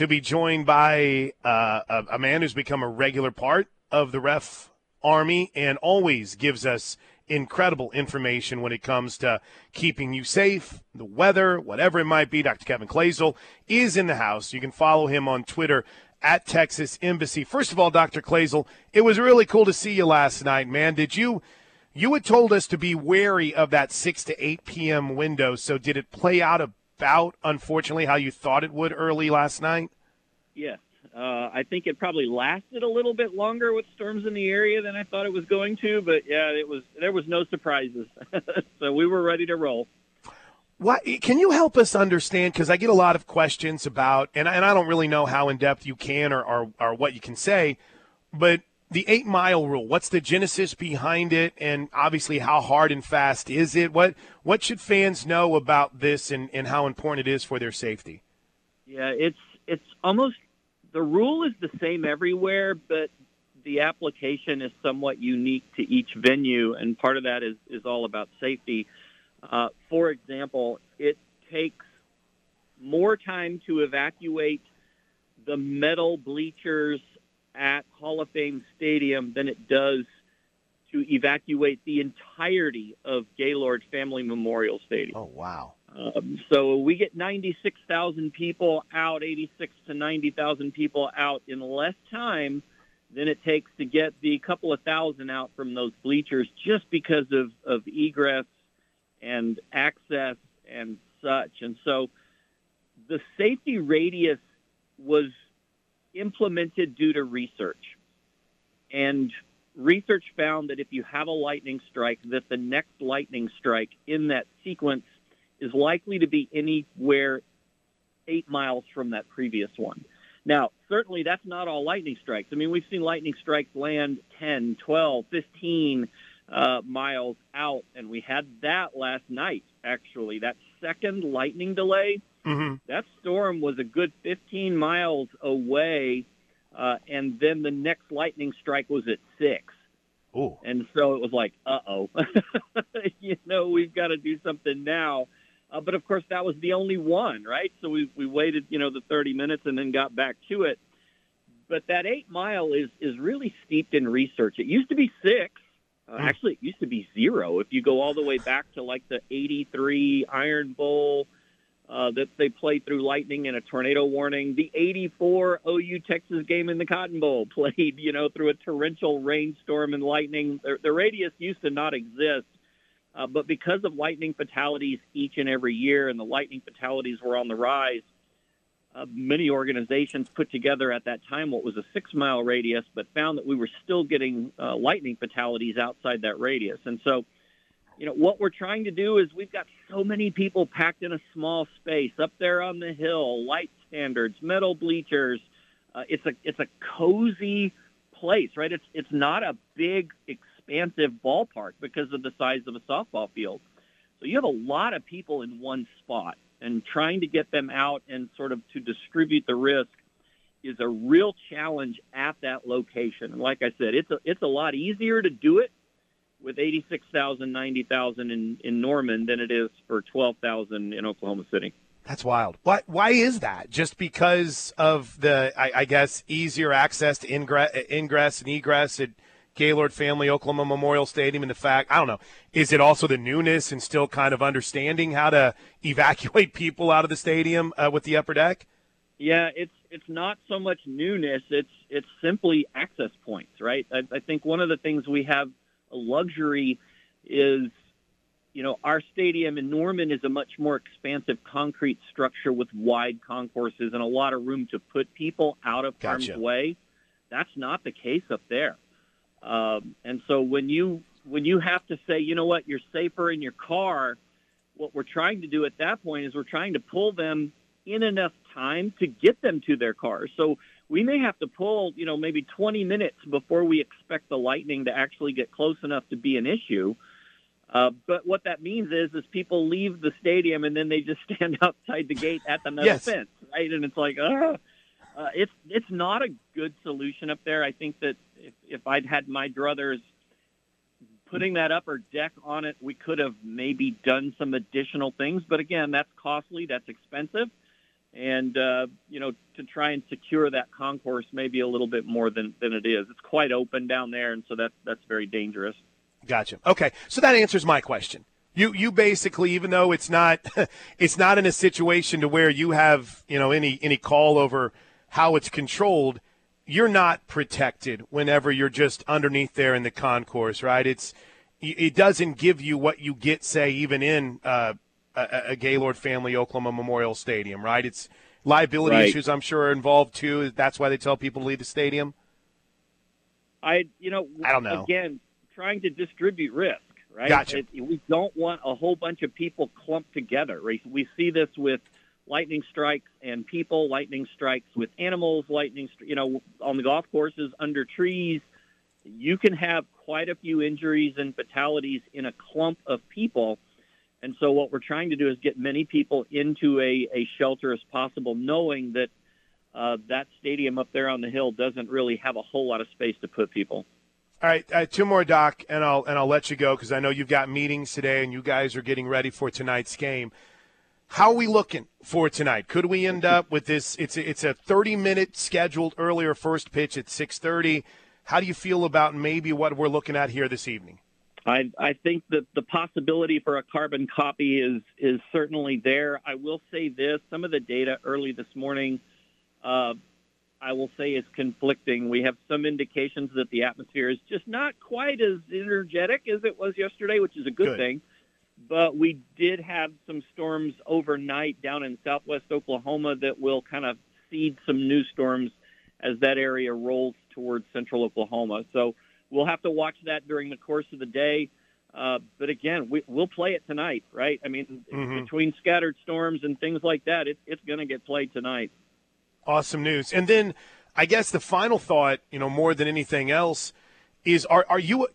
to be joined by uh, a, a man who's become a regular part of the ref army and always gives us incredible information when it comes to keeping you safe, the weather, whatever it might be. Dr. Kevin Kloesel is in the house. You can follow him on Twitter at Texas Embassy. First of all, Dr. Kloesel, it was really cool to see you last night, man. Did you you had told us to be wary of that 6 to 8 p.m. window, so did it play out about unfortunately how you thought it would early last night? Yes. Uh, I think it probably lasted a little bit longer with storms in the area than I thought it was going to, but yeah, it was there was no surprises, so we were ready to roll. What can you help us understand? Because I get a lot of questions about, and I, and I don't really know how in depth you can or, or or what you can say, but the eight mile rule. What's the genesis behind it, and obviously how hard and fast is it? What what should fans know about this, and, and how important it is for their safety? Yeah, it's it's almost the rule is the same everywhere, but the application is somewhat unique to each venue, and part of that is, is all about safety. Uh, for example, it takes more time to evacuate the metal bleachers at Hall of Fame Stadium than it does to evacuate the entirety of Gaylord Family Memorial Stadium. Oh, wow. Um, so we get 96,000 people out, 86 to 90,000 people out in less time than it takes to get the couple of thousand out from those bleachers just because of, of egress and access and such. And so the safety radius was implemented due to research. And research found that if you have a lightning strike, that the next lightning strike in that sequence – is likely to be anywhere eight miles from that previous one. Now, certainly that's not all lightning strikes. I mean, we've seen lightning strikes land 10, 12, 15 uh, miles out, and we had that last night, actually. That second lightning delay, mm-hmm. that storm was a good 15 miles away, uh, and then the next lightning strike was at 6. Ooh. And so it was like, uh oh, you know, we've got to do something now. Uh, but of course, that was the only one, right? So we we waited, you know, the 30 minutes and then got back to it. But that eight mile is is really steeped in research. It used to be six. Uh, hmm. actually, it used to be zero. If you go all the way back to like the '83 Iron Bowl uh, that they played through lightning and a tornado warning, the '84 OU Texas game in the Cotton Bowl played, you know, through a torrential rainstorm and lightning. The, the radius used to not exist uh, but because of lightning fatalities each and every year, and the lightning fatalities were on the rise, uh, many organizations put together at that time what was a six mile radius, but found that we were still getting uh, lightning fatalities outside that radius. And so, you know, what we're trying to do is we've got so many people packed in a small space up there on the hill, light standards, metal bleachers. Uh, it's a it's a cozy place, right? It's it's not a big expansive ballpark because of the size of a softball field. So you have a lot of people in one spot, and trying to get them out and sort of to distribute the risk is a real challenge at that location. And like I said, it's a it's a lot easier to do it with 86,000, 90,000 in, in Norman than it is for 12,000 in Oklahoma City. That's wild. Why? Why is that? Just because of the, I, I guess, easier access to ingress, ingress and egress. at Gaylord Family Oklahoma Memorial Stadium and the fact I don't know is it also the newness and still kind of understanding how to evacuate people out of the stadium uh, with the upper deck? Yeah, it's it's not so much newness. It's it's simply access points, right? I, I think one of the things we have luxury is you know, our stadium in Norman is a much more expansive concrete structure with wide concourses and a lot of room to put people out of gotcha. harm's way. That's not the case up there. Um, and so when you when you have to say, you know what, you're safer in your car, what we're trying to do at that point is we're trying to pull them in enough time to get them to their cars. So we may have to pull, you know, maybe 20 minutes before we expect the lightning to actually get close enough to be an issue. Uh, but what that means is, is people leave the stadium and then they just stand outside the gate at the metal yes. fence, right? And it's like, uh, uh, it's it's not a good solution up there. I think that if, if I'd had my druthers putting that upper deck on it, we could have maybe done some additional things. But again, that's costly, that's expensive. And uh, you know to try and secure that concourse maybe a little bit more than than it is. It's quite open down there, and so that's that's very dangerous. Gotcha. Okay, so that answers my question. You you basically, even though it's not it's not in a situation to where you have you know any any call over how it's controlled, you're not protected whenever you're just underneath there in the concourse, right? It's it doesn't give you what you get, say, even in uh, a, a Gaylord Family Oklahoma Memorial Stadium, right? It's liability Right. issues, I'm sure, are involved too. That's why they tell people to leave the stadium. I you know I don't know. again trying to distribute risk, right? Gotcha. It- we don't want a whole bunch of people clumped together. right? We see this with lightning strikes and people, lightning strikes with animals, lightning, stri- you know, on the golf courses under trees. You can have quite a few injuries and fatalities in a clump of people. And so what we're trying to do is get many people into a, a shelter as possible, knowing that uh, that stadium up there on the hill doesn't really have a whole lot of space to put people. All right, uh, two more, Doc, and I'll and I'll let you go because I know you've got meetings today and you guys are getting ready for tonight's game. How are we looking for tonight? Could we end up with this? It's a, it's a 30 minute scheduled earlier first pitch at 6:30. How do you feel about maybe what we're looking at here this evening? I, I think that the possibility for a carbon copy is is certainly there. I will say this: some of the data early this morning, uh, I will say, is conflicting. We have some indications that the atmosphere is just not quite as energetic as it was yesterday, which is a good, Good. thing. But we did have some storms overnight down in southwest Oklahoma that will kind of seed some new storms as that area rolls towards central Oklahoma. So we'll have to watch that during the course of the day. Uh, but again, we, we'll play it tonight, right? I mean, Mhm. between scattered storms and things like that, it, it's going to get played tonight. Awesome news. And then I guess the final thought, you know, more than anything else, is are are you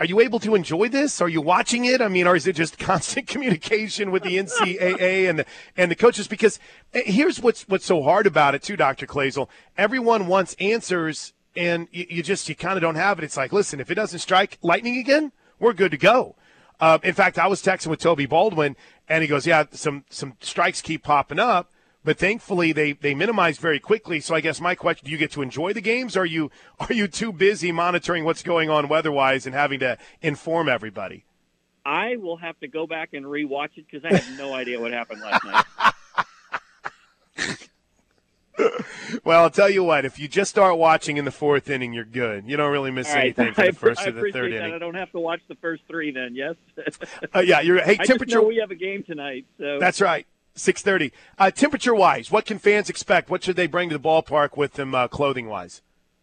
are you able to enjoy this? Are you watching it? I mean, or is it just constant communication with the NCAA and the and the coaches? Because eh, here's what's what's so hard about it too, Dr. Kloesel. Everyone wants answers, and you, you just you kind of don't have it. It's like, listen, if it doesn't strike lightning again, we're good to go. Uh, in fact, I was texting with Toby Baldwin, and he goes, "Yeah, some some strikes keep popping up." But thankfully, they they minimize very quickly. So I guess my question: Do you get to enjoy the games? Or are you are you too busy monitoring what's going on weather-wise and having to inform everybody? I will have to go back and rewatch it because I have no idea what happened last night. Well, I'll tell you what: if you just start watching in the fourth inning, you're good. You don't really miss right, anything for the first I or the third that. I don't have to watch the first three then. Yes. Uh, yeah, you're. Hey, I temperature. know we have a game tonight, so That's right. Six thirty. Uh, temperature wise, what can fans expect? What should they bring to the ballpark with them uh, clothing wise?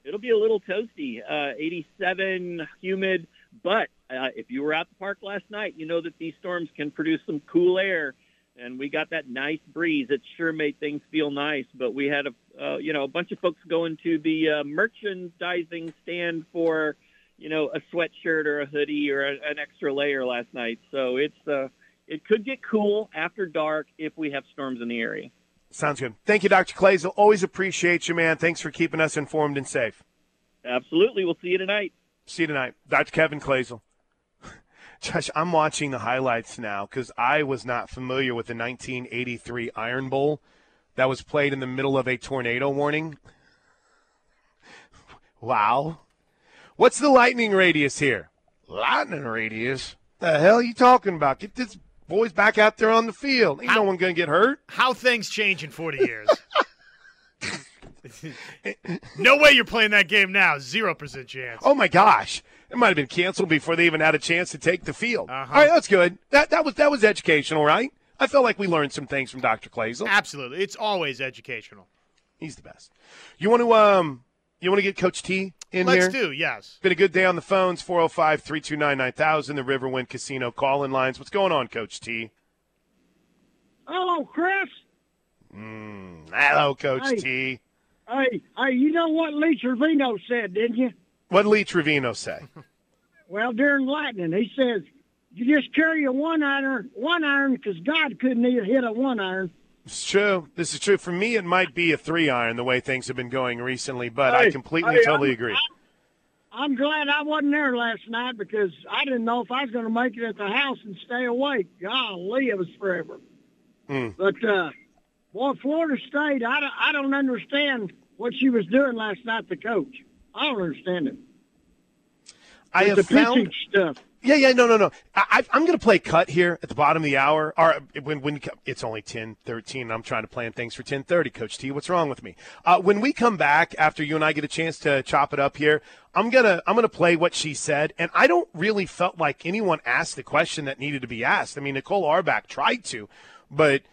it'll be a little toasty, uh, 87, humid. But uh, if you were at the park last night, you know that these storms can produce some cool air, and we got that nice breeze. It sure made things feel nice. But we had a uh, you know a bunch of folks going to the uh, merchandising stand for you know a sweatshirt or a hoodie or a, an extra layer last night. So it's uh, it could get cool after dark if we have storms in the area. Sounds good. Thank you, Dr. Kloesel. Always appreciate you, man. Thanks for keeping us informed and safe. Absolutely, we'll see you tonight. See you tonight. Dr. Kevin Kloesel. Josh, I'm watching the highlights now because I was not familiar with the 1983 Iron Bowl that was played in the middle of a tornado warning. Wow. What's the lightning radius here? Lightning radius? The hell are you talking about? Get this boys back out there on the field. Ain't no one going to get hurt. How things change in 40 years. no way you're playing that game now. Zero percent chance. Oh my gosh, it might have been canceled before they even had a chance to take the field. Uh-huh. All right, that's good. That that was that was educational, right? I felt like we learned some things from Dr. Kloesel. Absolutely, it's always educational. He's the best. You want to um you want to get Coach T in Let's here? do yes. Been a good day on the phones 405-329-9000 the Riverwind Casino call-in lines. What's going on, Coach T? Hello, Chris. Mm, hello, Coach Hey. T. Hey, hey, you know what Lee Trevino said, didn't you? What did Lee Trevino say? Well, during lightning, he says, "You just carry a one iron, one iron, because God couldn't even hit a one iron." It's true. This is true. For me, it might be a three iron the way things have been going recently, but I completely hey, totally I'm- agree. I'm glad I wasn't there last night because I didn't know if I was going to make it at the house and stay awake. Golly, it was forever. Mm. But uh, Boy, Florida State, I don't, I don't understand what she was doing last night, the coach. I don't understand it. I It's have the found. stuff. Yeah, yeah, no, no, no. I, I'm going to play cut here at the bottom of the hour. Or when when it's only 10, 13, and I'm trying to plan things for 10:30. Coach T, what's wrong with me? Uh, when we come back after you and I get a chance to chop it up here, I'm gonna I'm gonna play what she said, and I don't really felt like anyone asked the question that needed to be asked. I mean, Nicole Auerbach tried to, but.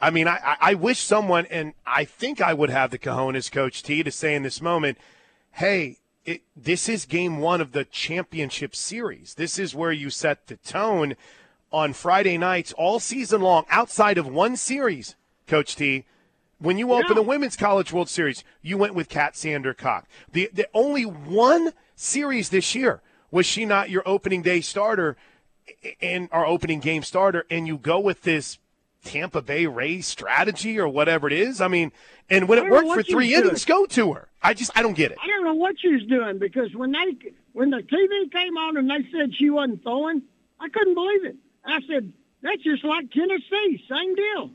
I mean, I, I- I wish someone, and I think I would have the cojones, Coach T, to say in this moment, hey, it, this is game one of the championship series. This is where you set the tone on Friday nights all season long, outside of one series, Coach T. When you open the Women's College World Series, you went with Kat Sandercock. The, the only one series this year was she not your opening day starter and our opening game starter, and you go with this Tampa Bay Rays strategy or whatever it is. I mean, and when it worked for three innings, go to her. I just I don't get it. I don't know what she was doing because when they when the TV came on and they said she wasn't throwing, I couldn't believe it. I said that's just like Tennessee, same deal.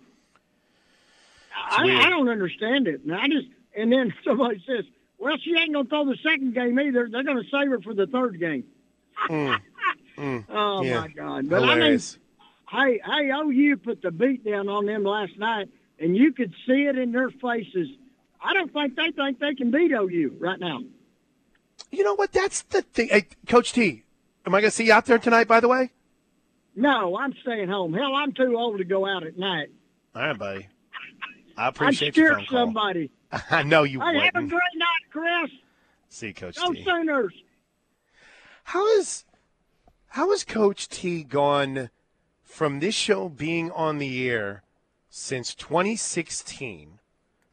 I. I don't understand it, and I just and then somebody says, "Well, she ain't gonna throw the second game either. They're gonna save her for the third game." Hmm. Hmm. oh yeah. my God! But Hilarious. I mean, hey, hey, oh, OU put the beat down on them last night, and you could see it in their faces. I don't think they think they can beat OU right now. You know what? That's the thing. Hey, Coach T, am I going to see you out there tonight, by the way? No, I'm staying home. Hell, I'm too old to go out at night. All right, buddy. I appreciate your phone call. somebody. I know you Hey, have a great night, Chris. See, Coach Go T. Sooners. How is how has Coach T gone from this show being on the air since 2016?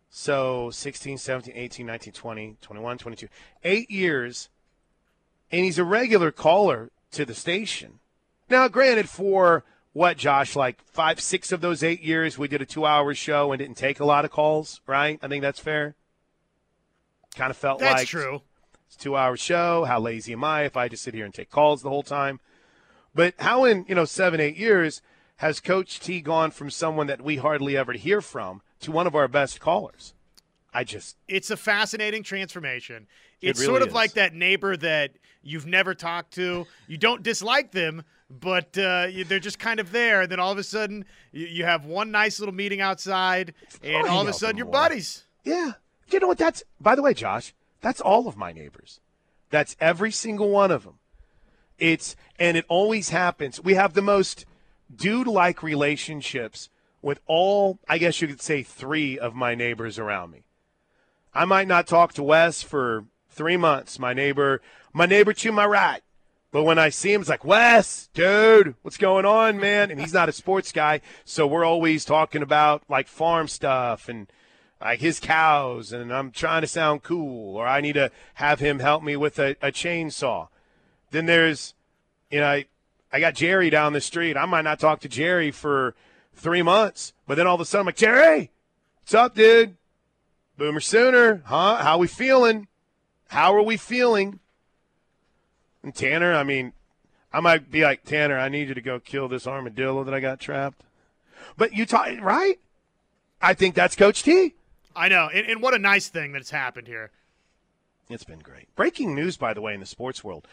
So 16, 17, 18, 19, 20, 21, 22. Eight years, and he's a regular caller to the station. Now, granted, for what, Josh, like five, six of those eight years, we did a two hour show and didn't take a lot of calls, right? I think that's fair. Kind of felt That's like true. it's a two hour show. How lazy am I if I just sit here and take calls the whole time? But how in, you know, seven, eight years has Coach T gone from someone that we hardly ever hear from to one of our best callers? I just It's a fascinating transformation. It It's really sort of is. like that neighbor that you've never talked to. You don't dislike them, but uh, they're just kind of there. And then all of a sudden, you, you have one nice little meeting outside, and all of a sudden, you're buddies. Yeah. You know what? That's, by the way, Josh, that's all of my neighbors. That's every single one of them. It's, and it always happens. We have the most dude like relationships with all, I guess you could say, three of my neighbors around me. I might not talk to Wes for three months. My neighbor, my neighbor to my right. But when I see him, it's like, Wes, dude, what's going on, man? And he's not a sports guy. So we're always talking about like farm stuff and like his cows. And I'm trying to sound cool or I need to have him help me with a, a chainsaw. Then there's, you know, I, I got Jerry down the street. I might not talk to Jerry for three months. But then all of a sudden I'm like, Jerry, what's up, dude? Boomer Sooner, huh? How we feeling? How are we feeling? And Tanner, I mean, I might be like, Tanner, I need you to go kill this armadillo that I got trapped. But you talk, right? I think that's Coach T. I know. And, and what a nice thing that's happened here. It's been great. Breaking news, by the way, in the sports world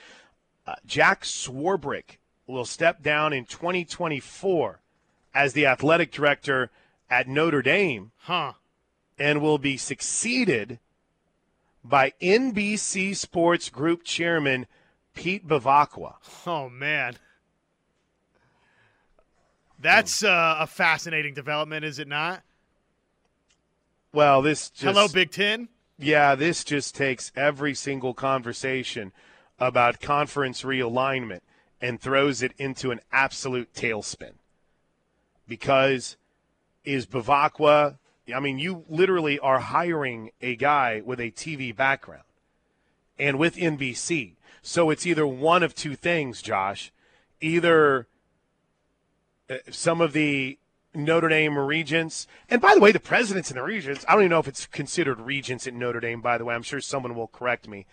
uh, Jack Swarbrick will step down in 2024 as the athletic director at Notre Dame Huh. and will be succeeded by NBC Sports Group Chairman Pete Bevacqua. Oh, man. That's uh, a fascinating development, is it not? Well, this just Hello, Big Ten. yeah, this just takes every single conversation about conference realignment and throws it into an absolute tailspin. Because is Bevacqua, I mean, you literally are hiring a guy with a TV background and with NBC. So it's either one of two things, Josh. Either uh, some of the Notre Dame regents, and by the way, the presidents and the regents, I don't even know if it's considered regents at Notre Dame, by the way. I'm sure someone will correct me.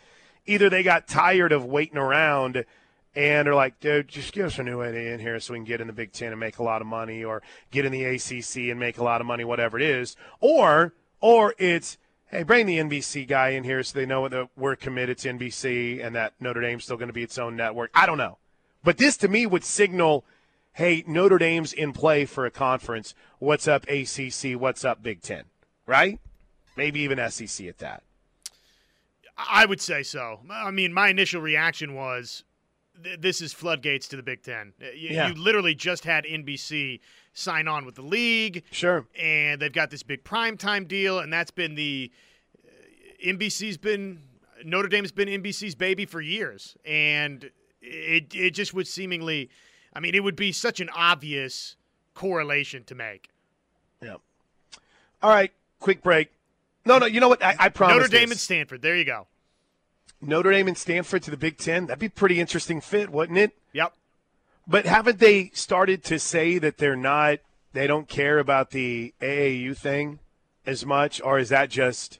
Either they got tired of waiting around and are like, dude, just give us a new idea in here so we can get in the Big Ten and make a lot of money, or get in the ACC and make a lot of money, whatever it is, or or it's hey, bring the NBC guy in here so they know that we're committed to NBC and that Notre Dame's still going to be its own network. I don't know, but this to me would signal, hey, Notre Dame's in play for a conference. What's up, ACC? What's up, Big Ten? Right? Maybe even SEC at that. I would say so. I mean, my initial reaction was th- this is floodgates to the Big Ten. You, Yeah. you literally just had NBC sign on with the league, Sure. and they've got this big primetime deal, and that's been the uh, NBC's been Notre Dame's been NBC's baby for years, and it it just would seemingly, I mean, it would be such an obvious correlation to make. Yeah. All right. Quick break. No, no. You know what? I, I promise. Notre Dame this. and Stanford. There you go. Notre Dame and Stanford to the Big Ten. That'd be a pretty interesting fit, wouldn't it? Yep. But haven't they started to say that they're not? They don't care about the AAU thing as much, or is that just?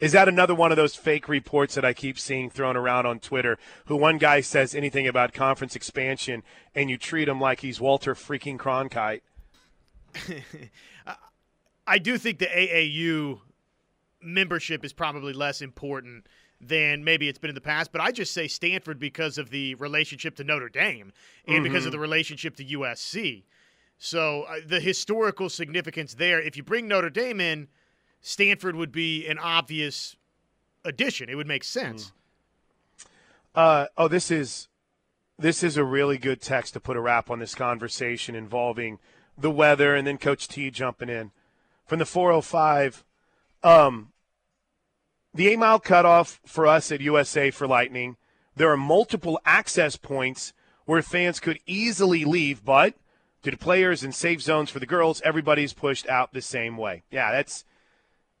Is that another one of those fake reports that I keep seeing thrown around on Twitter? Who one guy says anything about conference expansion, and you treat him like he's Walter freaking Cronkite. I do think the AAU membership is probably less important than maybe it's been in the past, but I just say Stanford because of the relationship to Notre Dame and because of the relationship to USC. So uh, the historical significance there, if you bring Notre Dame in, Stanford would be an obvious addition. It would make sense. Uh, oh, this is this is a really good text to put a wrap on this conversation involving the weather and then Coach T jumping in from the 405. Um, the eight mile cutoff for us at USA for Lightning. There are multiple access points where fans could easily leave, but to players and safe zones for the girls, everybody's pushed out the same way. Yeah, that's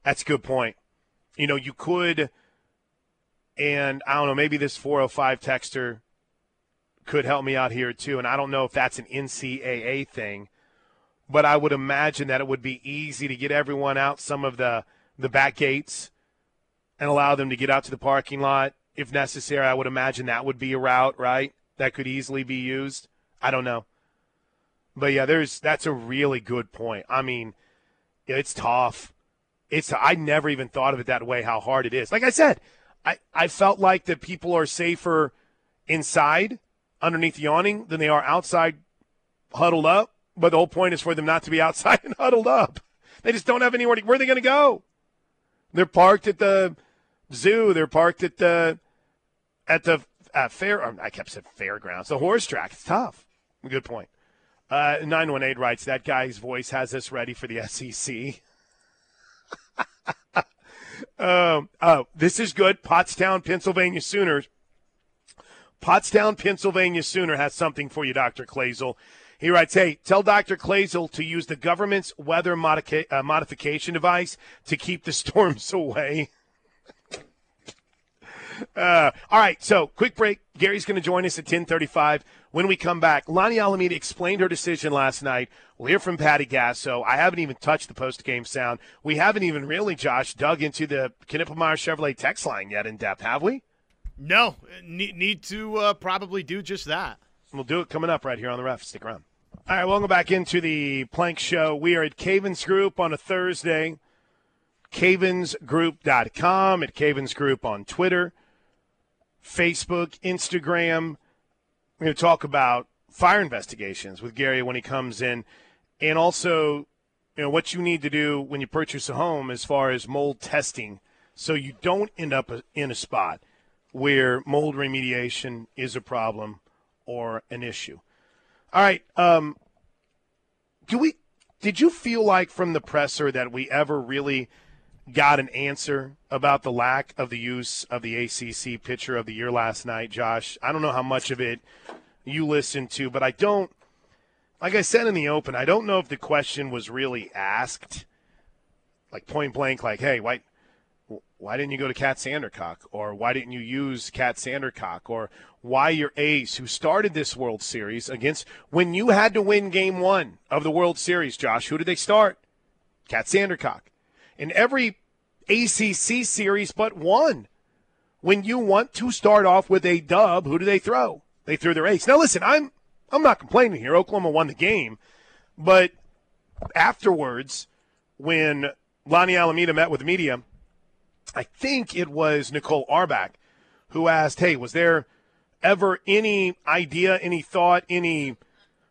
that's a good point. You know, you could and I don't know, maybe this 405 texter could help me out here too. And I don't know if that's an NCAA thing, but I would imagine that it would be easy to get everyone out some of the the back gates and allow them to get out to the parking lot if necessary. I would imagine that would be a route, right? That could easily be used. I don't know. But yeah, there's that's a really good point. I mean, it's tough. It's I never even thought of it that way how hard it is. Like I said, I, I felt like that people are safer inside underneath the awning than they are outside huddled up. But the whole point is for them not to be outside and huddled up. They just don't have anywhere to where are they gonna go? They're parked at the zoo, they're parked at the at the uh, fair I kept saying fairgrounds, the horse track. It's tough. Good point. Uh, 918 writes, that guy's voice has us ready for the SEC. um, oh, this is good. Pottstown, Pennsylvania Sooners. Pottstown, Pennsylvania Sooner has something for you, Dr. Kloesel. He writes, hey, tell Dr. Kloesel to use the government's weather modica- uh, modification device to keep the storms away. Uh, all right, so quick break. Gary's going to join us at 1035. When we come back, Lonni Alameda explained her decision last night. We'll hear from Patty Gasso. I haven't even touched the post-game sound. We haven't even really, Josh, dug into the Knippelmeyer Chevrolet text line yet in depth, have we? No, need, need to uh, probably do just that. We'll do it coming up right here on the ref. Stick around. All right, welcome back into the Plank Show. We are at Cavens Group on a Thursday. CavensGroup.com, at Cavens Group on Twitter, Facebook, Instagram. We're going to talk about fire investigations with Gary when he comes in, and also, you know, what you need to do when you purchase a home as far as mold testing, so you don't end up in a spot where mold remediation is a problem or an issue. All right. Um, do we? Did you feel like from the presser that we ever really got an answer about the lack of the use of the ACC pitcher of the year last night, Josh? I don't know how much of it you listened to, but I don't. Like I said in the open, I don't know if the question was really asked, like point blank, like, "Hey, why?" why didn't you go to Kat Sandercock? Or why didn't you use Kat Sandercock? Or why your ace, who started this World Series against, when you had to win game one of the World Series, Josh, who did they start? Kat Sandercock. In every ACC series but one, when you want to start off with a dub, who do they throw? they threw their ace. Now listen, I'm I'm not complaining here. Oklahoma won the game, but afterwards, when Lonni Alameda met with the media, I think it was Nicole Auerbach who asked, "Hey, was there ever any idea, any thought, any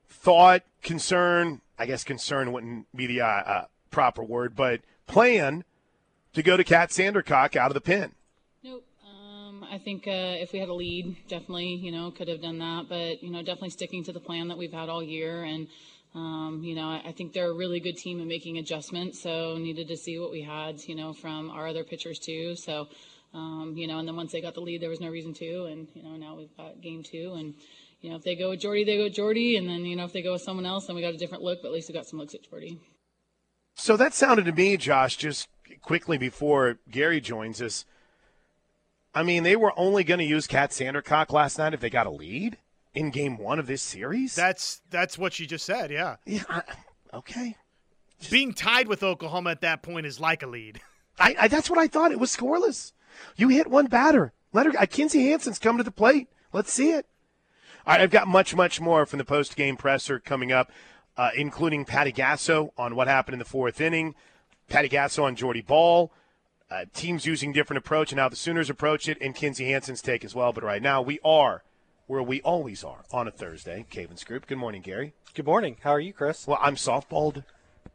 thought, concern? I guess concern wouldn't be the uh, uh, proper word, but plan to go to Kat Sandercock out of the pen? Nope. Um, I think uh, if we had a lead, definitely, you know, could have done that. But you know, definitely sticking to the plan that we've had all year, and um, you know, I, I think they're a really good team in making adjustments. So needed to see what we had, you know, from our other pitchers too. So. Um, you know, and then once they got the lead, there was no reason to, and you know, now we've got game two, and you know, if they go with Jordy, they go with Jordy, and then you know, if they go with someone else, then we got a different look, but at least we got some looks at Jordy. So that sounded to me, Josh, just quickly before Gary joins us. I mean, they were only going to use Kat Sandercock last night if they got a lead in Game One of this series. That's that's what she just said. Yeah. Yeah. I, okay. Being tied with Oklahoma at that point is like a lead. I, I that's what I thought. It was scoreless. You hit one batter. Let her. Uh, Kinzie Hansen's come to the plate. Let's see it. All right, I've got much, much more from the post game presser coming up, uh, including Patty Gasso on what happened in the fourth inning, Patty Gasso on Jordy Bahl, uh, teams using different approach and how the Sooners approach it, and Kinzie Hansen's take as well. But right now, we are where we always are on a Thursday. Cavens Group. Good morning, Gary. Good morning. How are you, Chris? Well, I'm softballed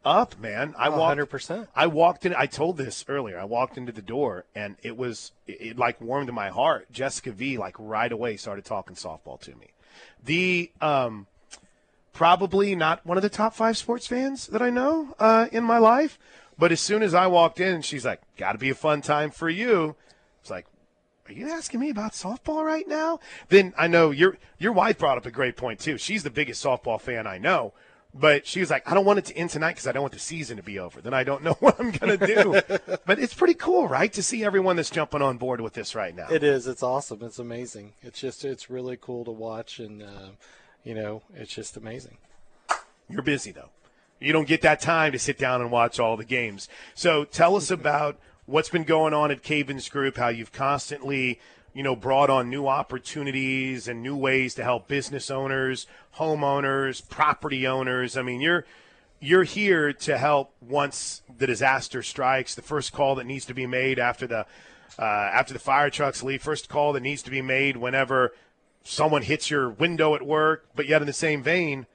up, man. I walked. 100%. I walked in. I told this earlier. I walked into the door, and it was it, it like warmed my heart. Jessica V like right away started talking softball to me. The um, probably not one of the top five sports fans that I know uh, in my life, but as soon as I walked in, she's like, "Got to be a fun time for you." It's like. Are you asking me about softball right now? Then I know your your wife brought up a great point too. She's the biggest softball fan I know. But she was like, I don't want it to end tonight because I don't want the season to be over. Then I don't know what I'm going to do. but it's pretty cool, right? To see everyone that's jumping on board with this right now. It is. It's awesome. It's amazing. It's just, it's really cool to watch, and uh, you know, it's just amazing. You're busy, though. You don't get that time to sit down and watch all the games. So tell us about what's been going on at Cavens Group, how you've constantly you know, brought on new opportunities and new ways to help business owners, homeowners, property owners. I mean, you're you're here to help once the disaster strikes. The first call that needs to be made after the uh, after the fire trucks leave. First call that needs to be made whenever someone hits your window at work. But yet, in the same vein,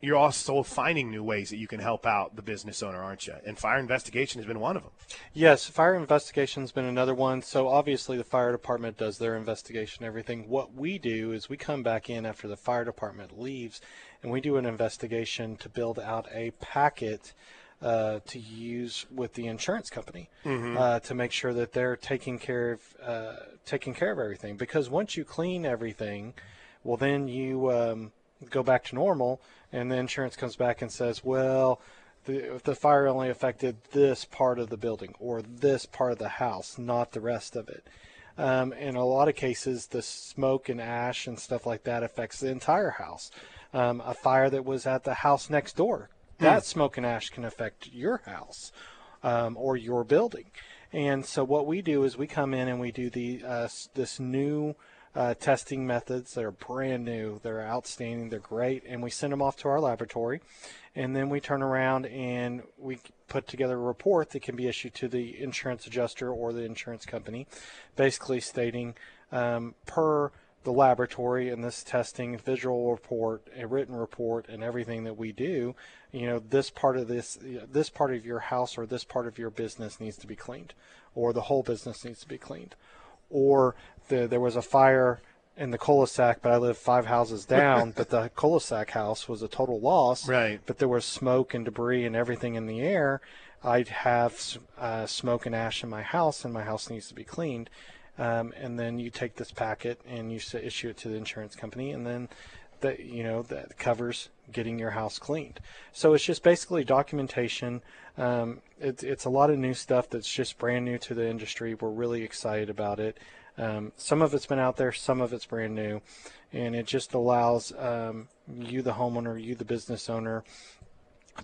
you're also finding new ways that you can help out the business owner, aren't you? And fire investigation has been one of them. Yes, fire investigation's been another one. So obviously the fire department does their investigation, everything. What we do is we come back in after the fire department leaves, and we do an investigation to build out a packet uh, to use with the insurance company uh, to make sure that they're taking care of uh, taking care of everything. Because once you clean everything, well then you um, go back to normal, and the insurance comes back and says, well. The, the fire only affected this part of the building or this part of the house, not the rest of it. Um, in a lot of cases, the smoke and ash and stuff like that affects the entire house. Um, a fire that was at the house next door, that smoke and ash can affect your house um, or your building. And so what we do is we come in and we do the uh, this new uh, testing methods that are brand new. They're outstanding. They're great, and we send them off to our laboratory, and then we turn around and we put together a report that can be issued to the insurance adjuster or the insurance company, basically stating um, per the laboratory and this testing visual report a written report and everything that we do you know this part of this this part of your house or this part of your business needs to be cleaned or the whole business needs to be cleaned. Or the, there was a fire in the cul-de-sac but i live five houses down but the cul-de-sac house was a total loss. Right. but there was smoke and debris and everything in the air. I'd have uh, smoke and ash in my house and my house needs to be cleaned um, and then you take this packet and you issue it to the insurance company, and then that you know that covers getting your house cleaned. So it's just basically documentation. Um, it's it's a lot of new stuff that's just brand new to the industry. We're really excited about it. Um, some of it's been out there, some of it's brand new, and it just allows um, you, the homeowner, you, the business owner,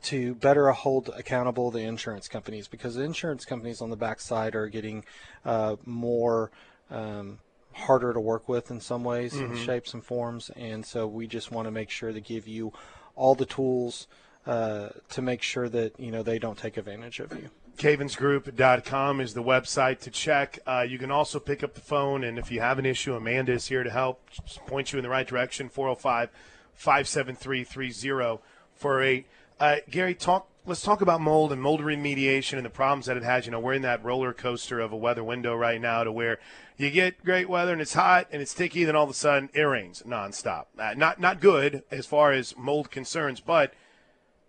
to better hold accountable the insurance companies because the insurance companies on the backside are getting uh, more um, harder to work with in some ways, mm-hmm. shapes and forms, and so we just want to make sure to give you all the tools uh, to make sure that you know they don't take advantage of you. Cavensgroup.com is the website to check. Uh, you can also pick up the phone, and if you have an issue, Amanda is here to help, point you in the right direction. 405 573 3048. Uh, Gary, talk. Let's talk about mold and mold remediation and the problems that it has. You know, we're in that roller coaster of a weather window right now, to where you get great weather and it's hot and it's sticky, then all of a sudden it rains nonstop. Uh, not not good as far as mold concerns, but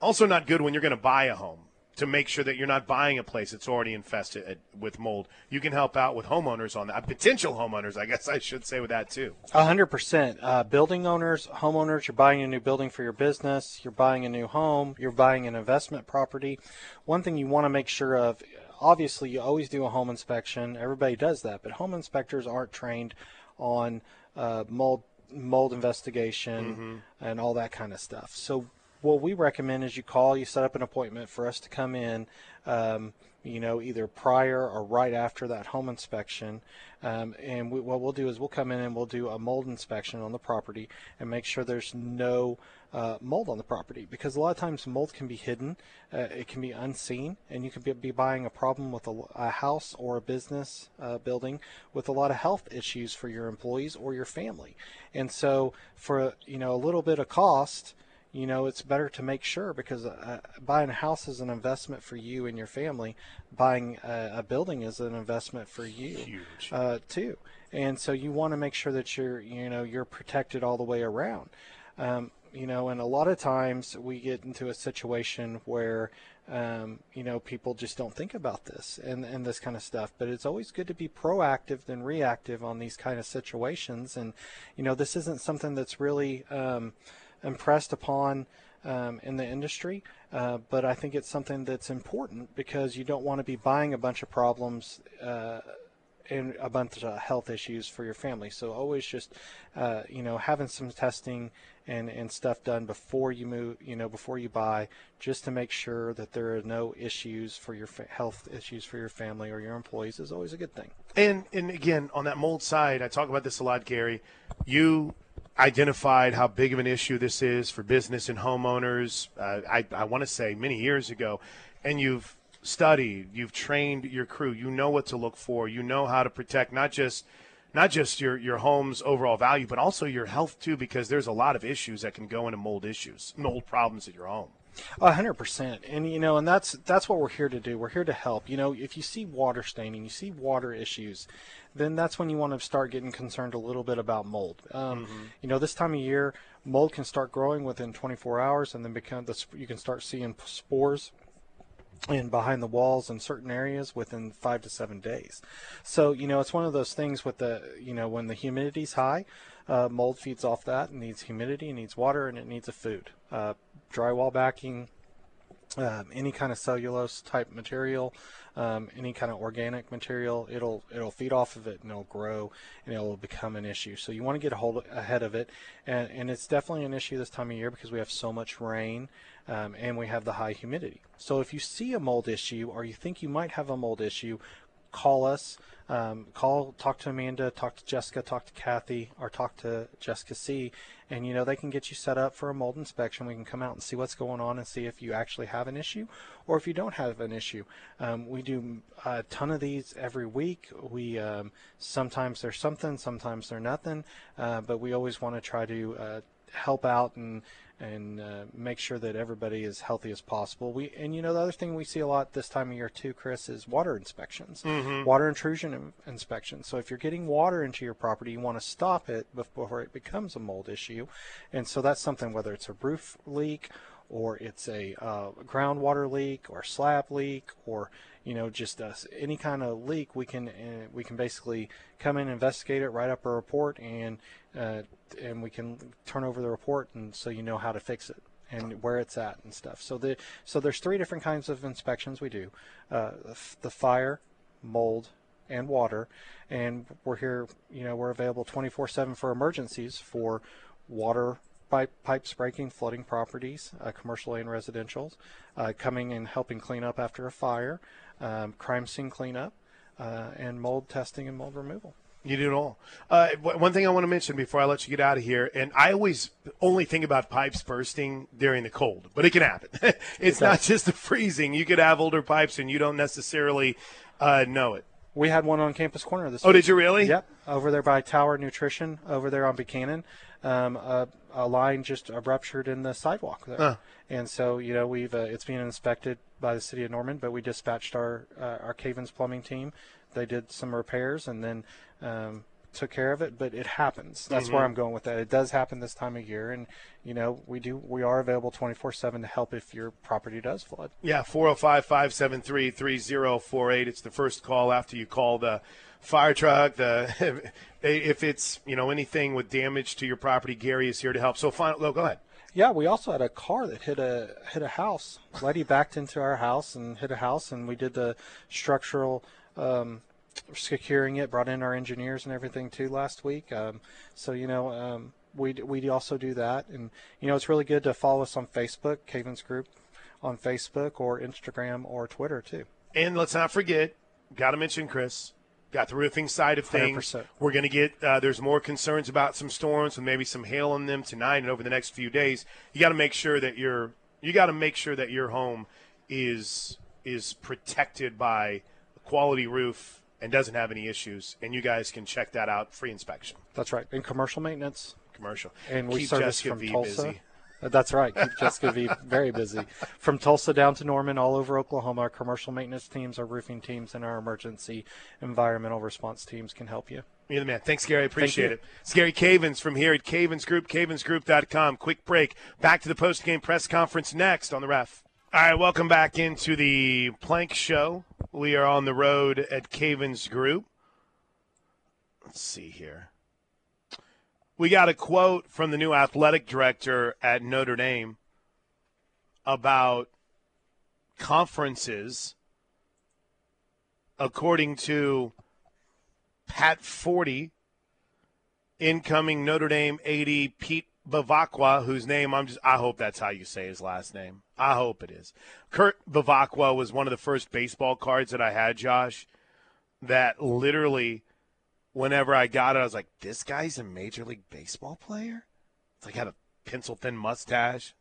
also not good when you're going to buy a home to make sure that you're not buying a place that's already infested with mold. You can help out with homeowners on that, potential homeowners, I guess I should say with that too. Hundred percent. Uh, building owners, homeowners, you're buying a new building for your business, you're buying a new home, you're buying an investment property. One thing you want to make sure of, obviously, you always do a home inspection. Everybody does that, but home inspectors aren't trained on uh, mold mold investigation mm-hmm. and all that kind of stuff. So what we recommend is you call, you set up an appointment for us to come in, um, you know, either prior or right after that home inspection. Um, and we, what we'll do is we'll come in and we'll do a mold inspection on the property and make sure there's no uh, mold on the property because a lot of times mold can be hidden, uh, it can be unseen, and you can be, be buying a problem with a, a house or a business uh, building with a lot of health issues for your employees or your family. And so, for you know a little bit of cost, you know, it's better to make sure because uh, buying a house is an investment for you and your family. Buying a, a building is an investment for you uh, too. And so you want to make sure that you're, you know, you're protected all the way around. Um, you know, and a lot of times we get into a situation where, um, you know, people just don't think about this and, and this kind of stuff. But it's always good to be proactive than reactive on these kind of situations. And, you know, this isn't something that's really, um, impressed upon um, in the industry, uh, but I think it's something that's important because you don't want to be buying a bunch of problems uh, and a bunch of health issues for your family. So always just, uh, you know, having some testing and, and stuff done before you move, you know, before you buy, just to make sure that there are no issues for your fa- health issues for your family or your employees is always a good thing. And and again, on that mold side, I talk about this a lot, Gary. You identified how big of an issue this is for business and homeowners. Uh, I, I want to say many years ago, and you've studied, you've trained your crew. You know what to look for. You know how to protect not just not just your your home's overall value, but also your health too, because there's a lot of issues that can go into mold issues, mold problems at your home. A hundred percent, and you know, and that's that's what we're here to do. We're here to help. You know, if you see water staining, you see water issues, then that's when you want to start getting concerned a little bit about mold. Um, mm-hmm. You know, this time of year, mold can start growing within 24 hours, and then become the you can start seeing spores in behind the walls in certain areas within five to seven days. So you know, it's one of those things with the you know when the humidity's high. Uh, mold feeds off that and needs humidity, needs water, and it needs a food. Uh, drywall backing, um, any kind of cellulose type material, um, any kind of organic material, it'll it'll feed off of it and it'll grow and it'll become an issue. So you want to get a hold ahead of it, and and it's definitely an issue this time of year because we have so much rain. Um, and we have the high humidity. So if you see a mold issue or you think you might have a mold issue, call us. Um, call, talk to Amanda, talk to Jessica, talk to Kathy, or talk to Jessica C. And you know they can get you set up for a mold inspection. We can come out and see what's going on and see if you actually have an issue, or if you don't have an issue. Um, we do a ton of these every week. We um, sometimes there's something, sometimes there's nothing, uh, but we always want to try to uh, help out and and uh, make sure that everybody is healthy as possible. We and you know the other thing we see a lot this time of year too, Chris, is water inspections, mm-hmm. water intrusion in- inspections. So if you're getting water into your property, you want to stop it before it becomes a mold issue, and so that's something whether it's a roof leak or it's a uh, groundwater leak or slab leak or you know just uh, any kind of leak we can uh, we can basically come in investigate it write up a report and uh, and we can turn over the report and so you know how to fix it and where it's at and stuff so the so there's three different kinds of inspections we do uh, the fire mold and water and we're here you know we're available 24 7 for emergencies for water pipe, pipes breaking, flooding properties, uh, commercial and residential, uh, coming and helping clean up after a fire, um, crime scene cleanup, uh, and mold testing and mold removal. You do it all. Uh, one thing I want to mention before I let you get out of here, and I always only think about pipes bursting during the cold, but it can happen. it's it not just the freezing. You could have older pipes and you don't necessarily uh, know it. We had one on Campus Corner this oh, week. did you really? Yep. Over there by Tower Nutrition, over there on Buchanan. Um, a, a, line just ruptured in the sidewalk there. Huh. And so, you know, we've uh, it's being inspected by the city of Norman, but we dispatched our uh, our Cavens plumbing team. They did some repairs and then um, took care of it, but it happens. That's mm-hmm. where I'm going with that. It does happen this time of year, and you know we do we are available 24/7 to help if your property does flood. Yeah, 405-573-3048. It's the first call after you call the fire truck. The if it's you know anything with damage to your property, Gary is here to help. So final, oh, go ahead. Yeah, we also had a car that hit a hit a house. Letty backed into our house and hit a house, and we did the structural. Um, securing it. Brought in our engineers and everything too last week. Um, so you know, um, we we also do that, and you know, it's really good to follow us on Facebook, Cavens Group, on Facebook or Instagram or Twitter too. And let's not forget, got to mention Chris. Got the roofing side of things. 100%. We're going to get. Uh, there's more concerns about some storms and maybe some hail in them tonight and over the next few days. You got to make sure that your you got to make sure that your home is is protected by quality roof and doesn't have any issues. And you guys can check that out, free inspection. That's right. And commercial maintenance. Commercial. And we Keep service Jessica from v Tulsa. Busy. Uh, that's right. Keep Jessica V very busy. From Tulsa down to Norman, all over Oklahoma, our commercial maintenance teams, our roofing teams, and our emergency environmental response teams can help you. You're the man. Thanks, Gary. I appreciate it. It's Gary Cavens from here at Cavens Group, cavensgroup.com. Quick break. Back to the post-game press conference next on the ref. All right, welcome back into the Plank Show. We are on the road at Cavens Group. Let's see here. We got a quote from the new athletic director at Notre Dame about conferences. According to Pat Forde, incoming Notre Dame AD Pete Bevacqua, whose name I'm just, I hope that's how you say his last name. I hope it is. Kurt Bevacqua was one of the first baseball cards that I had, Josh, that literally whenever I got it, I was like, this guy's a Major League Baseball player? It's like had a pencil thin mustache.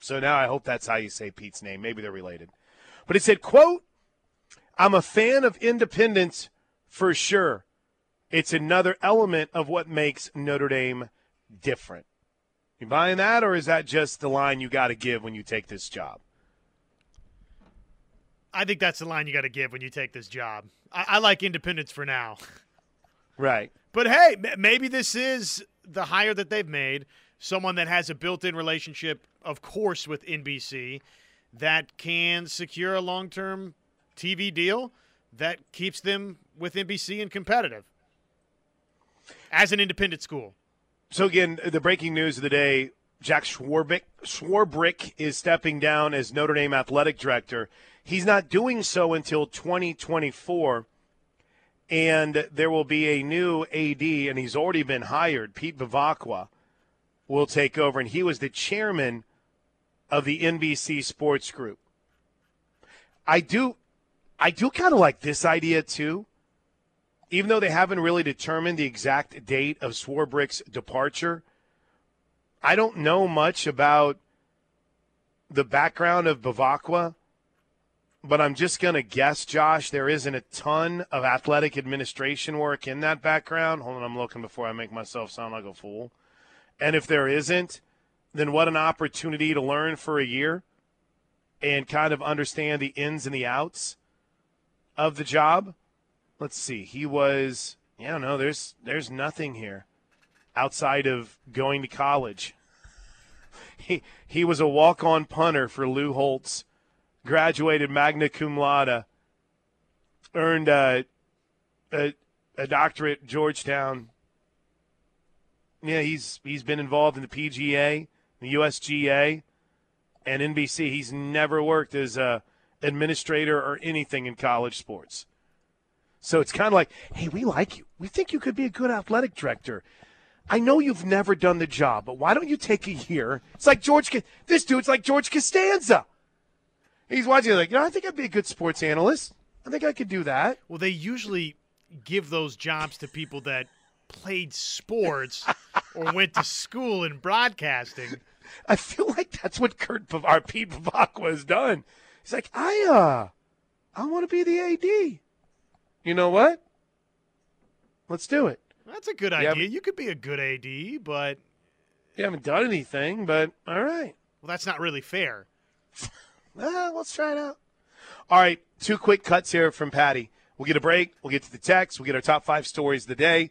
So now I hope that's how you say Pete's name. Maybe they're related. But it said, quote, I'm a fan of independence for sure. It's another element of what makes Notre Dame different. You buying that, or is that just the line you got to give when you take this job? I think that's the line you got to give when you take this job. I, I like independence for now. Right. But hey, maybe this is the hire that they've made, someone that has a built-in relationship, of course, with NBC, that can secure a long-term TV deal that keeps them with NBC and competitive as an independent school. So again, the breaking news of the day: Jack Swarbrick, Swarbrick is stepping down as Notre Dame athletic director. He's not doing so until 2024 and there will be a new AD, and he's already been hired. Pete Bevacqua will take over, and he was the chairman of the NBC Sports Group. I do, I do kind of like this idea too, even though they haven't really determined the exact date of Swarbrick's departure. I don't know much about the background of Bevacqua but I'm just going to guess, Josh, there isn't a ton of athletic administration work in that background. Hold on, I'm looking before I make myself sound like a fool. And if there isn't, then what an opportunity to learn for a year and kind of understand the ins and the outs of the job. Let's see. He was, yeah, no, there's there's nothing here outside of going to college. He he was a walk-on punter for Lou Holtz graduated magna cum laude, earned a, a, a doctorate at Georgetown. Yeah, he's he's been involved in the PGA, the USGA, and NBC. He's never worked as a administrator or anything in college sports. So it's kind of like, hey, we like you. We think you could be a good athletic director. I know you've never done the job, but why don't you take a year? It's like George. This dude's like George Costanza. He's watching like, you know, I think I'd be a good sports analyst. I think I could do that. Well, they usually give those jobs to people that played sports or went to school in broadcasting. I feel like that's what Kurt Pav- our Pete Bevacqua has done. He's like, I uh, I want to be the AD. You know what? Let's do it. That's a good Yeah, idea. You could be a good AD, but You haven't done anything, but all right. well, that's not really fair. well, let's try it out. All right, two quick cuts here from Patty. We'll get a break. We'll get to the text. We'll get our top five stories of the day.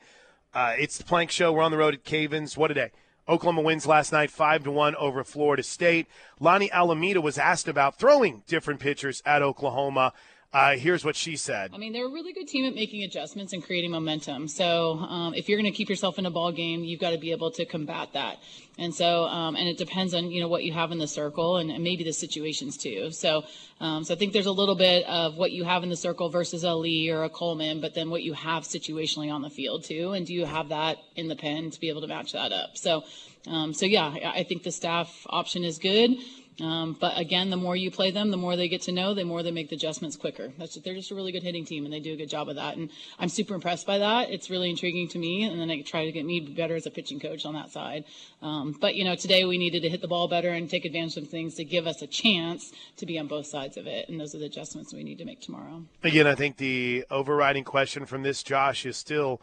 Uh, it's the Plank Show. We're on the road at Cavens. What a day! Oklahoma wins last night, five to one over Florida State. Lonni Alameda was asked about throwing different pitchers at Oklahoma. Uh, here's what she said. I mean, they're a really good team at making adjustments and creating momentum. So um, if you're going to keep yourself in a ball game, you've got to be able to combat that. And so, um, and it depends on you know what you have in the circle and, and maybe the situations too. So, um, so I think there's a little bit of what you have in the circle versus a Lee or a Coleman, but then what you have situationally on the field too. And do you have that in the pen to be able to match that up? So, um, so yeah, I I think the staff option is good. Um, but again, the more you play them, the more they get to know, the more they make the adjustments quicker. That's they're just a really good hitting team, and they do a good job of that. And I'm super impressed by that. It's really intriguing to me, and then I try to get me better as a pitching coach on that side. Um, but you know, today we needed to hit the ball better and take advantage of things to give us a chance to be on both sides of it. And those are the adjustments we need to make tomorrow. Again, I think the overriding question from this, Josh, is still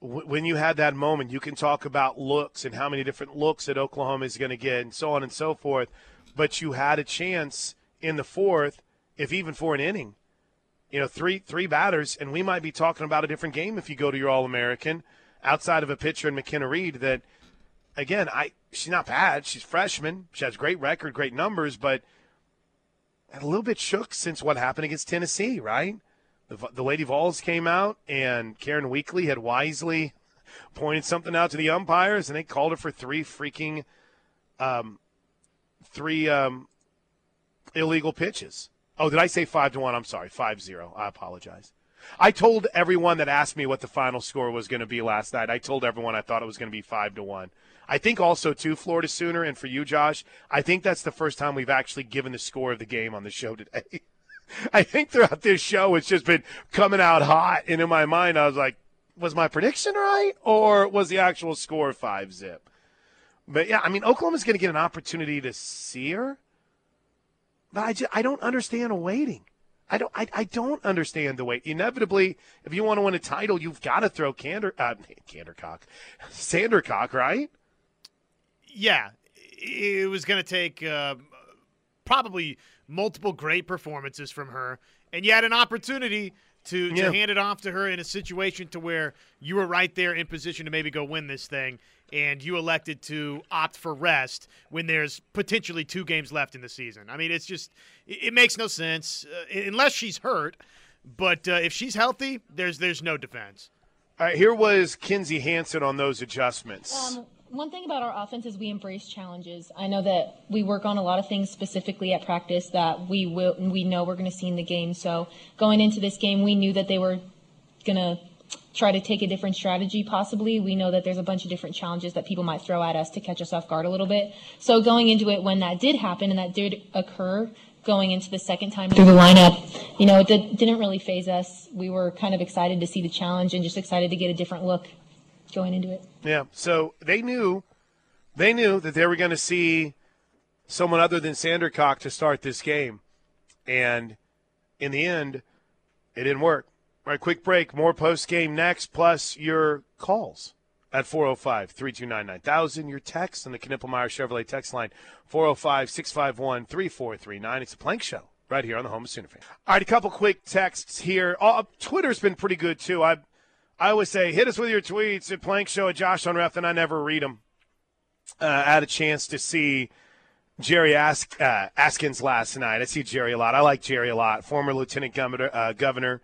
when you had that moment, you can talk about looks and how many different looks that Oklahoma is going to get and so on and so forth. But you had a chance in the fourth, if even for an inning. You know, three three batters, and we might be talking about a different game if you go to your All American outside of a pitcher in McKenna Reed that again, I she's not bad. She's freshman. She has great record, great numbers, but a little bit shook since what happened against Tennessee, right? The, the Lady Vols came out, and Karen Weekly had wisely pointed something out to the umpires, and they called her for three freaking, um, three um, illegal pitches. Oh, did I say five to one? I'm sorry, five zero. I apologize. I told everyone that asked me what the final score was going to be last night. I told everyone I thought it was going to be five to one. I think also too, Florida Sooner, and for you, Josh, I think that's the first time we've actually given the score of the game on the show today. I think throughout this show, it's just been coming out hot, and in my mind, I was like, was my prediction right, or was the actual score five zip? But yeah, I mean, Oklahoma's going to get an opportunity to see her, but I just, I don't understand waiting. I don't I, I don't understand the wait. Inevitably, if you want to win a title, you've got to throw Cander uh, Candercock, Sandercock, right? Yeah, it was going to take uh, probably multiple great performances from her, and you had an opportunity to, to Yeah. hand it off to her in a situation to where you were right there in position to maybe go win this thing, and you elected to opt for rest when there's potentially two games left in the season. I mean, it's just it, it makes no sense uh, unless she's hurt. But uh, if she's healthy, there's there's no defense. All right, here was Kinsey Hansen on those adjustments. Um, one thing about our offense is we embrace challenges. I know that we work on a lot of things specifically at practice that we will we know we're going to see in the game. So going into this game, we knew that they were going to try to take a different strategy possibly. We know that there's a bunch of different challenges that people might throw at us to catch us off guard a little bit. So going into it when that did happen and that did occur going into the second time through the lineup, you know, it did, didn't really phase us. We were kind of excited to see the challenge and just excited to get a different look going into it. Yeah. So they knew, they knew that they were going to see someone other than Sandercock to start this game, and in the end, it didn't work. All right, quick break. More post game next, plus your calls at 405 329 9000. Your text on the Knippelmeyer Chevrolet text line 405 651 3439. It's a plank show right here on the home of Sooner. All right, a couple quick texts here. Uh, Twitter's been pretty good too. I I always say hit us with your tweets at Plank Show at Josh on Ref, and I never read them. Uh, I had a chance to see Jari Ask, uh, Askins last night. I see Jari a lot. I like Jari a lot. Former Lieutenant Governor. Uh, governor.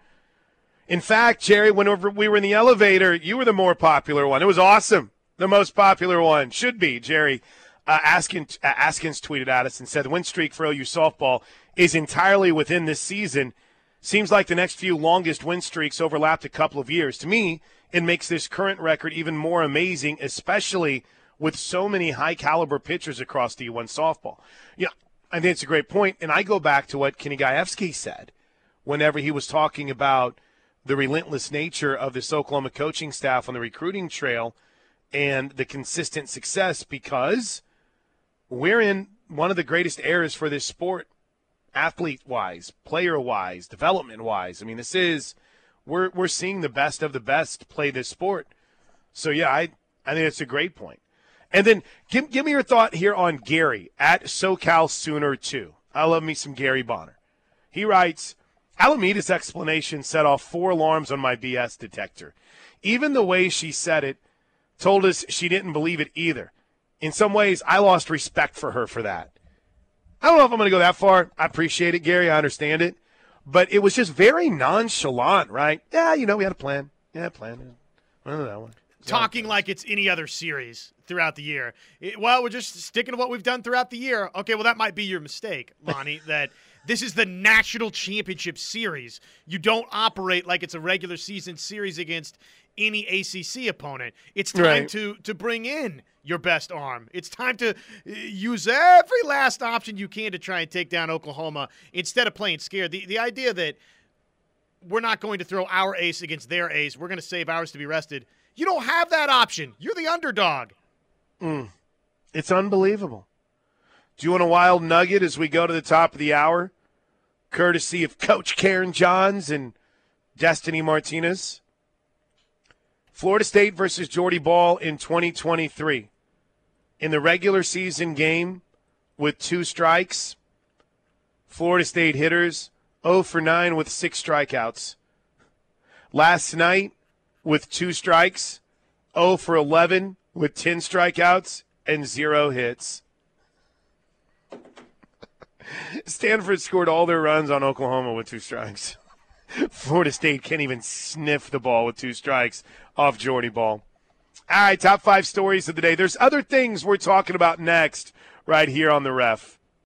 In fact, Jari, whenever we were in the elevator, you were the more popular one. It was awesome. The most popular one should be Jari. Uh, Askins, uh, Askins tweeted at us and said win streak for OU softball is entirely within this season. Seems like the next few longest win streaks overlapped a couple of years. To me, it makes this current record even more amazing, especially with so many high caliber pitchers across D1 softball. Yeah, I think it's a great point. point, and I go back to what Kenny Gajewski said whenever he was talking about the relentless nature of this Oklahoma coaching staff on the recruiting trail and the consistent success because we're in one of the greatest eras for this sport, athlete wise, player wise, development wise. I mean, this is we're we're seeing the best of the best play this sport. So yeah, I I think it's a great point. And then give give me your thought here on Gary at SoCal Sooner too. I love me some Gary Bonner. He writes, Alameda's explanation set off four alarms on my BS detector. Even the way she said it told us she didn't believe it either. In some ways, I lost respect for her for that. I don't know if I'm going to go that far. I appreciate it, Gary. I understand it. But it was just very nonchalant, right? Yeah, you know, we had a plan. Yeah, plan. Yeah. that one. Talking like it's any other series throughout the year. It, well, we're just sticking to what we've done throughout the year. Okay, well, that might be your mistake, Lonni, that this is the national championship series. You don't operate like it's a regular season series against any ACC opponent. It's time Right. to to bring in your best arm. It's time to uh, use every last option you can to try and take down Oklahoma instead of playing scared. The the idea that we're not going to throw our ace against their ace, we're going to save ours to be rested. You don't have that option. You're the underdog. It's unbelievable. Do you want a wild nugget as we go to the top of the hour? Courtesy of Coach Karen Johns and Destiny Martinez. Florida State versus Jordy Bahl in 2023. In the regular season game with two strikes, Florida State hitters 0 for 9 with six strikeouts. Last night with two strikes, 0 for 11 with 10 strikeouts and zero hits. Stanford scored all their runs on Oklahoma with two strikes. Florida State can't even sniff the ball with two strikes off Jordy Bahl. All right, top five stories of the day. There's other things we're talking about next right here on the ref.